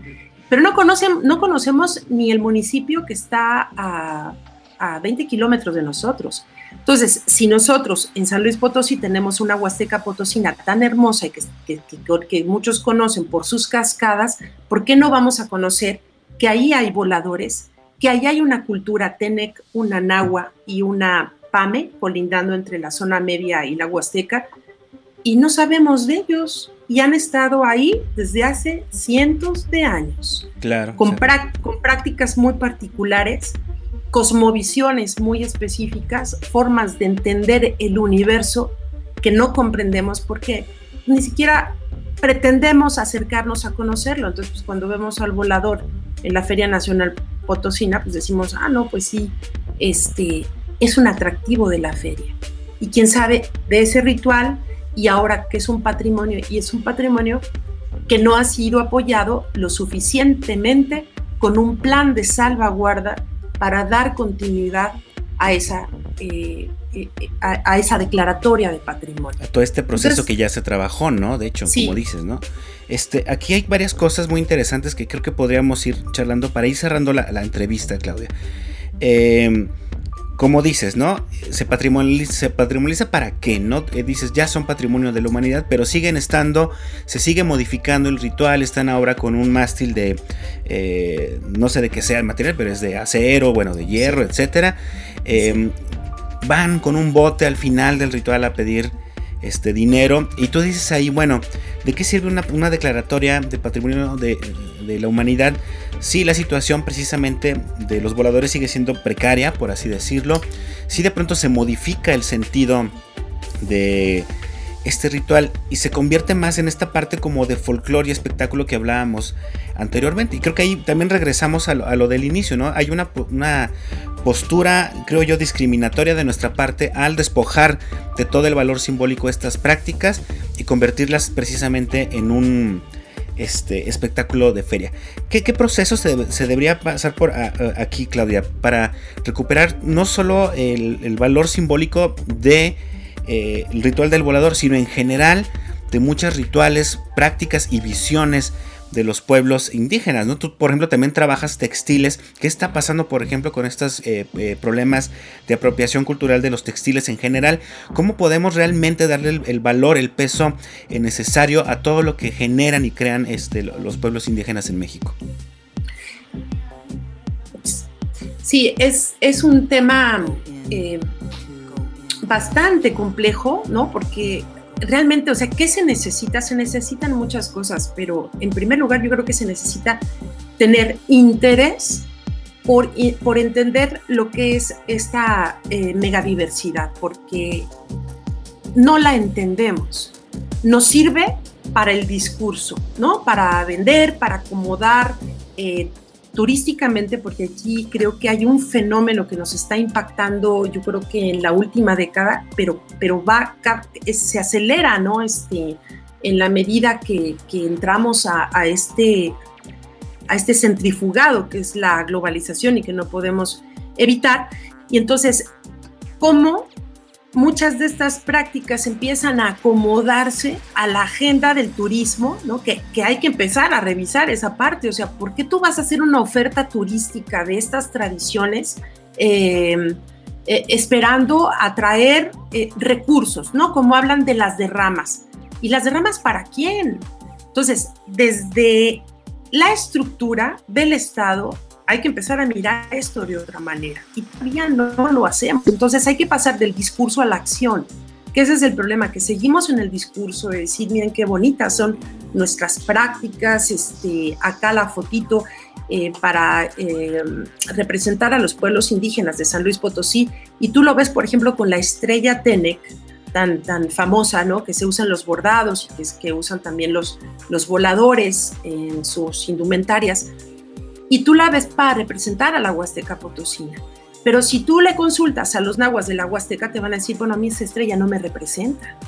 Pero no, conocen, no conocemos ni el municipio que está a a 20 kilómetros de nosotros. Entonces, si nosotros en San Luis Potosí tenemos una Huasteca Potosina tan hermosa y que, que, muchos conocen por sus cascadas, ¿por qué no vamos a conocer que ahí hay voladores, que ahí hay una cultura Tenec, una Nahua y una Pame colindando entre la zona media y la Huasteca? Y no sabemos de ellos y han estado ahí desde hace cientos de años. Claro. Con, con prácticas muy particulares cosmovisiones muy específicas, formas de entender el universo que no comprendemos porque ni siquiera pretendemos acercarnos a conocerlo. Entonces, pues, cuando vemos al volador en la Feria Nacional Potosina, pues decimos, ah, no, pues sí, este es un atractivo de la feria. Y quién sabe de ese ritual y ahora que es un patrimonio, y es un patrimonio que no ha sido apoyado lo suficientemente con un plan de salvaguarda para dar continuidad a esa, eh, eh, a, esa declaratoria de patrimonio. A todo este proceso que ya se trabajó, ¿no? De hecho, como dices, ¿no? Este, aquí hay varias cosas muy interesantes que creo que podríamos ir charlando para ir cerrando la, la entrevista, Claudia. Eh, como dices, ¿no? Se patrimonializa, se patrimonializa para qué, ¿no? Eh, dices, ya son patrimonio de la humanidad, pero siguen estando, se sigue modificando el ritual, están ahora con un mástil de, eh, no sé de qué sea el material, pero es de acero, bueno, de hierro, etc. Em, van con un bote al final del ritual a pedir este dinero. Y tú dices ahí, bueno, ¿de qué sirve una, declaratoria de patrimonio de, de, la humanidad si la situación precisamente de los voladores sigue siendo precaria, por así decirlo? Si de pronto se modifica el sentido de este ritual y se convierte más en esta parte como de folclore y espectáculo que hablábamos anteriormente. Y creo que ahí también regresamos a lo, del inicio, ¿no? Hay una, una, postura, creo yo, discriminatoria de nuestra parte al despojar de todo el valor simbólico estas prácticas y convertirlas precisamente en un este, espectáculo de feria. ¿Qué, proceso se, debería pasar por aquí, Claudia, para recuperar no solo el valor simbólico de eh, el ritual del volador, sino en general de muchos rituales, prácticas y visiones de los pueblos indígenas, ¿no? Tú, por ejemplo, también trabajas textiles. ¿Qué está pasando, por ejemplo, con estos eh, eh, problemas de apropiación cultural de los textiles en general? ¿Cómo podemos realmente darle el, valor, el peso necesario a todo lo que generan y crean este, los pueblos indígenas en México? Sí, es, es un tema bastante complejo, ¿no? Porque realmente, o sea, ¿qué se necesita? Se necesitan muchas cosas, pero en primer lugar yo creo que se necesita tener interés por, por entender lo que es esta eh, megadiversidad, porque no la entendemos. Nos sirve para el discurso, ¿no? Para vender, para acomodar eh, turísticamente, porque aquí creo que hay un fenómeno que nos está impactando, yo creo que en la última década, pero, pero va, se acelera, ¿no? Este, en la medida que, entramos a, este, a este centrifugado que es la globalización y que no podemos evitar. Y entonces, ¿cómo muchas de estas prácticas empiezan a acomodarse a la agenda del turismo, ¿no? Que, hay que empezar a revisar esa parte. O sea, ¿por qué tú vas a hacer una oferta turística de estas tradiciones em, eh, esperando atraer eh, recursos, ¿no? Como hablan de las derramas. ¿Y las derramas para quién? Entonces, desde la estructura del Estado hay que empezar a mirar esto de otra manera y todavía no lo hacemos. Entonces hay que pasar del discurso a la acción, que ese es el problema, que seguimos en el discurso de decir, miren qué bonitas son nuestras prácticas, este, acá la fotito eh, para eh, representar a los pueblos indígenas de San Luis Potosí, y tú lo ves, por ejemplo, con la estrella Tenec, tan, tan famosa, ¿no? Que se usan los bordados que, que usan también los, los voladores en sus indumentarias y tú la ves para representar a la Huasteca Potosina. Pero si tú le consultas a los nahuas de la Huasteca, te van a decir, bueno, a mí esa estrella no me representa.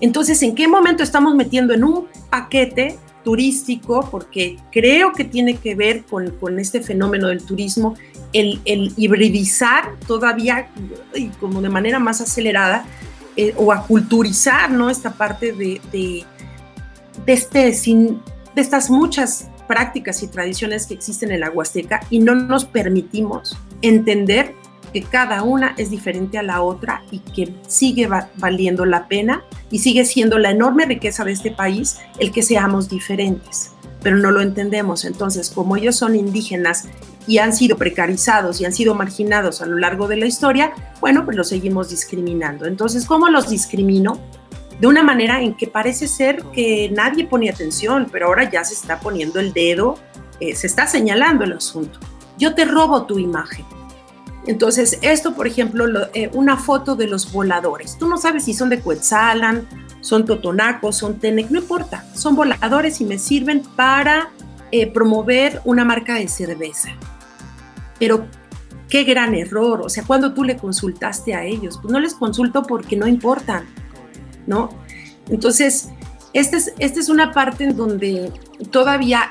Entonces, ¿en qué momento estamos metiendo en un paquete turístico? Porque creo que tiene que ver con, con este fenómeno del turismo, el, el hibridizar todavía y como de manera más acelerada eh, o aculturizar ¿no? esta parte de, de, de, este, sin, de estas muchas prácticas y tradiciones que existen en la Huasteca y no nos permitimos entender que cada una es diferente a la otra y que sigue valiendo la pena y sigue siendo la enorme riqueza de este país el que seamos diferentes, pero no lo entendemos. Entonces, como ellos son indígenas y han sido precarizados y han sido marginados a lo largo de la historia, bueno, pues los seguimos discriminando. Entonces, ¿cómo los discrimino? De una manera en que parece ser que nadie pone atención, pero ahora ya se está poniendo el dedo, eh, se está señalando el asunto. Yo te robo tu imagen. Entonces, esto, por ejemplo, eh, una foto de los voladores. Tú no sabes si son de Coetzalan, son totonacos, son Tenec, no importa. Son voladores y me sirven para eh, promover una marca de cerveza. Pero qué gran error, o sea, cuando tú le consultaste a ellos, pues no les consulto porque no importan, ¿no? Entonces, esta es, esta es una parte en donde todavía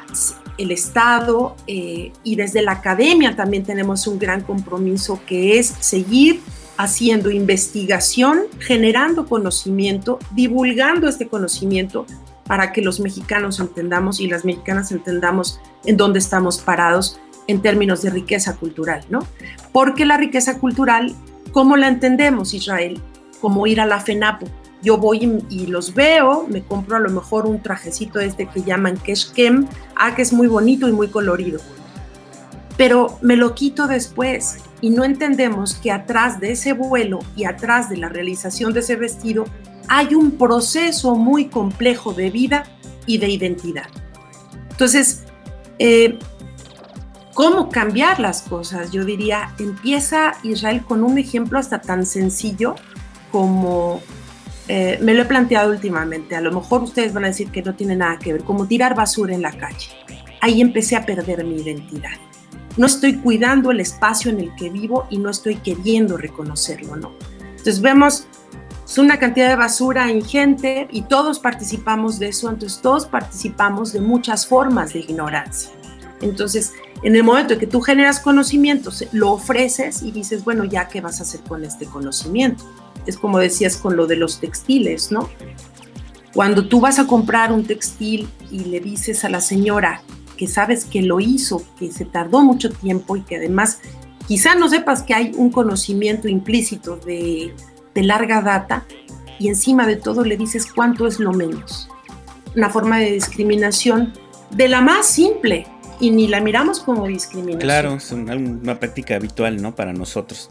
el Estado eh, y desde la academia también tenemos un gran compromiso que es seguir haciendo investigación, generando conocimiento, divulgando este conocimiento para que los mexicanos entendamos y las mexicanas entendamos en dónde estamos parados en términos de riqueza cultural, ¿no? Porque la riqueza cultural, ¿cómo la entendemos, Israel? Como ir a la FENAPO. Yo voy y, los veo, me compro a lo mejor un trajecito este que llaman Keshkem, ah, que es muy bonito y muy colorido. Pero me lo quito después y no entendemos que atrás de ese vuelo y atrás de la realización de ese vestido hay un proceso muy complejo de vida y de identidad. Entonces, eh, cómo cambiar las cosas. Yo diría, empieza Israel con un ejemplo hasta tan sencillo como eh, me lo he planteado últimamente. A lo mejor ustedes van a decir que no tiene nada que ver, como tirar basura en la calle. Ahí empecé a perder mi identidad. No estoy cuidando el espacio en el que vivo y no estoy queriendo reconocerlo, ¿no? Entonces vemos es una cantidad de basura ingente y todos participamos de eso, entonces todos participamos de muchas formas de ignorancia. Entonces, en el momento en que tú generas conocimientos, lo ofreces y dices, bueno, ya, ¿qué vas a hacer con este conocimiento? Es como decías con lo de los textiles, ¿no? Cuando tú vas a comprar un textil y le dices a la señora que sabes que lo hizo, que se tardó mucho tiempo y que además quizá no sepas que hay un conocimiento implícito de, de larga data y encima de todo le dices cuánto es lo menos. Una forma de discriminación de la más simple, y ni la miramos como discriminación. Claro, es una, práctica habitual, ¿no? Para nosotros.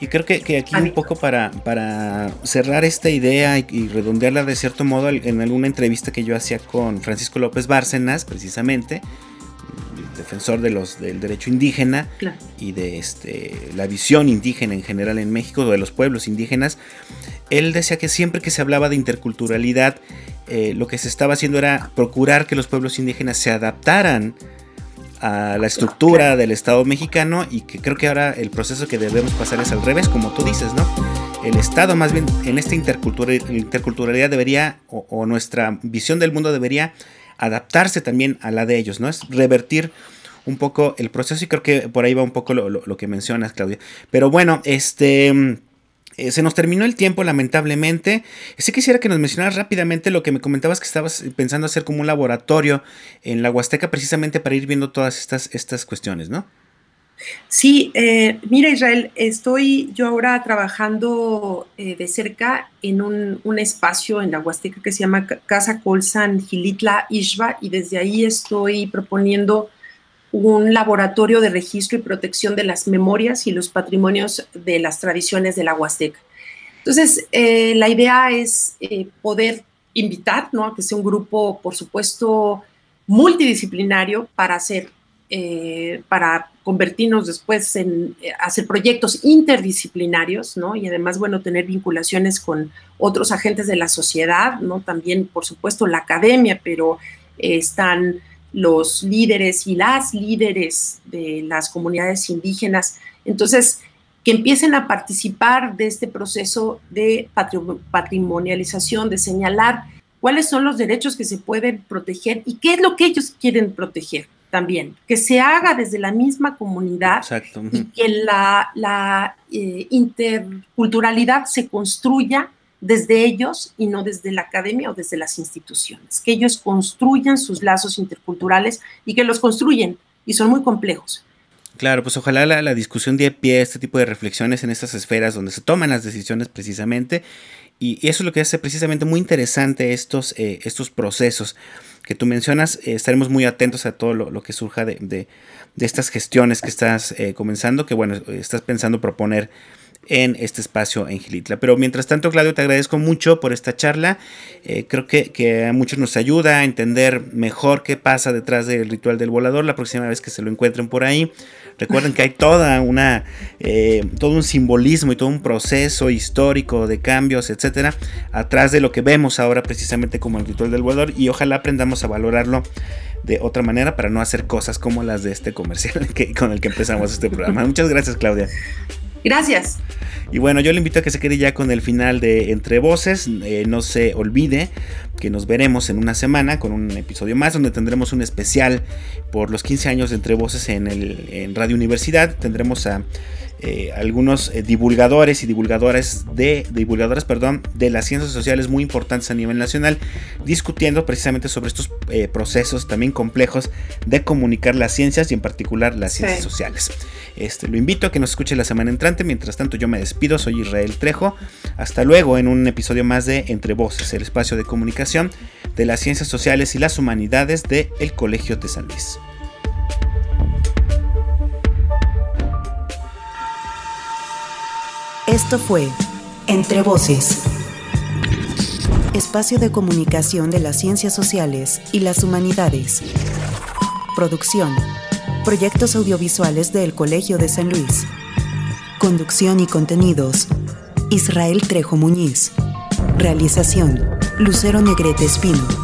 Y creo que, aquí un poco para, para cerrar esta idea y, redondearla de cierto modo, en alguna entrevista que yo hacía con Francisco López Bárcenas, precisamente, defensor de los, del derecho indígena y de este, la visión indígena en general en México, de los pueblos indígenas, él decía que siempre que se hablaba de interculturalidad, eh, lo que se estaba haciendo era procurar que los pueblos indígenas se adaptaran a la estructura del Estado mexicano y que creo que ahora el proceso que debemos pasar es al revés, como tú dices, ¿no? El Estado más bien en esta interculturalidad debería, o, nuestra visión del mundo debería adaptarse también a la de ellos, ¿no? Es revertir un poco el proceso y creo que por ahí va un poco lo, lo que mencionas, Claudia. Pero bueno, este... Eh, se nos terminó el tiempo, lamentablemente. Sí quisiera que nos mencionaras rápidamente lo que me comentabas que estabas pensando hacer como un laboratorio en la Huasteca, precisamente para ir viendo todas estas, estas cuestiones, ¿no? Sí, eh, mira Israel, estoy yo ahora trabajando eh, de cerca en un, un, espacio en la Huasteca que se llama Casa Colsan Gilitla Ishba y desde ahí estoy proponiendo un laboratorio de registro y protección de las memorias y los patrimonios de las tradiciones de la Huasteca. Entonces, eh, la idea es eh, poder invitar, ¿no? Que sea un grupo, por supuesto, multidisciplinario para hacer, eh, para convertirnos después en hacer proyectos interdisciplinarios, ¿no? Y además, bueno, tener vinculaciones con otros agentes de la sociedad, ¿no? También, por supuesto, la academia, pero están los líderes y las líderes de las comunidades indígenas. Entonces, que empiecen a participar de este proceso de patrimonialización, de señalar cuáles son los derechos que se pueden proteger y qué es lo que ellos quieren proteger también, que se haga desde la misma comunidad y que la, eh, interculturalidad se construya desde ellos y no desde la academia o desde las instituciones, que ellos construyan sus lazos interculturales y que los construyen y son muy complejos. Claro, pues ojalá la, discusión dé pie a este tipo de reflexiones en estas esferas donde se toman las decisiones precisamente. Y, eso es lo que hace precisamente muy interesante estos, eh, estos procesos que tú mencionas. Eh, estaremos muy atentos a todo lo, que surja de, de, estas gestiones que estás eh, comenzando, que bueno, estás pensando proponer en este espacio en Gilitla. Pero mientras tanto, Claudio, te agradezco mucho por esta charla. Eh, creo que, que, a muchos nos ayuda a entender mejor qué pasa detrás del ritual del volador la próxima vez que se lo encuentren por ahí. Recuerden que hay toda una, eh, todo un simbolismo y todo un proceso histórico de cambios, etcétera, atrás de lo que vemos ahora precisamente como el ritual del volador y ojalá aprendamos a valorarlo de otra manera para no hacer cosas como las de este comercial que, con el que empezamos este programa. Muchas gracias, Claudia. Gracias. Y bueno, yo le invito a que se quede ya con el final de Entre Voces. Eh, no se olvide que nos veremos en una semana con un episodio más donde tendremos un especial por los 15 años de Entre Voces en, el, en Radio Universidad. Tendremos a eh, algunos eh, divulgadores y divulgadoras de divulgadoras perdón de las ciencias sociales muy importantes a nivel nacional discutiendo precisamente sobre estos eh, procesos también complejos de comunicar las ciencias y en particular las ciencias sociales. Este lo invito a que nos escuche la semana entrante. Mientras tanto yo me despido. Soy Israel Trejo. Hasta luego en un episodio más de Entre Voces el espacio de comunicación de las ciencias sociales y las humanidades de el Colegio de San Luis Esto fue Entre Voces, espacio de comunicación de las ciencias sociales y las humanidades. Producción, proyectos audiovisuales del Colegio de San Luis. Conducción y contenidos, Israel Trejo Muñiz. Realización, Lucero Negrete Espino.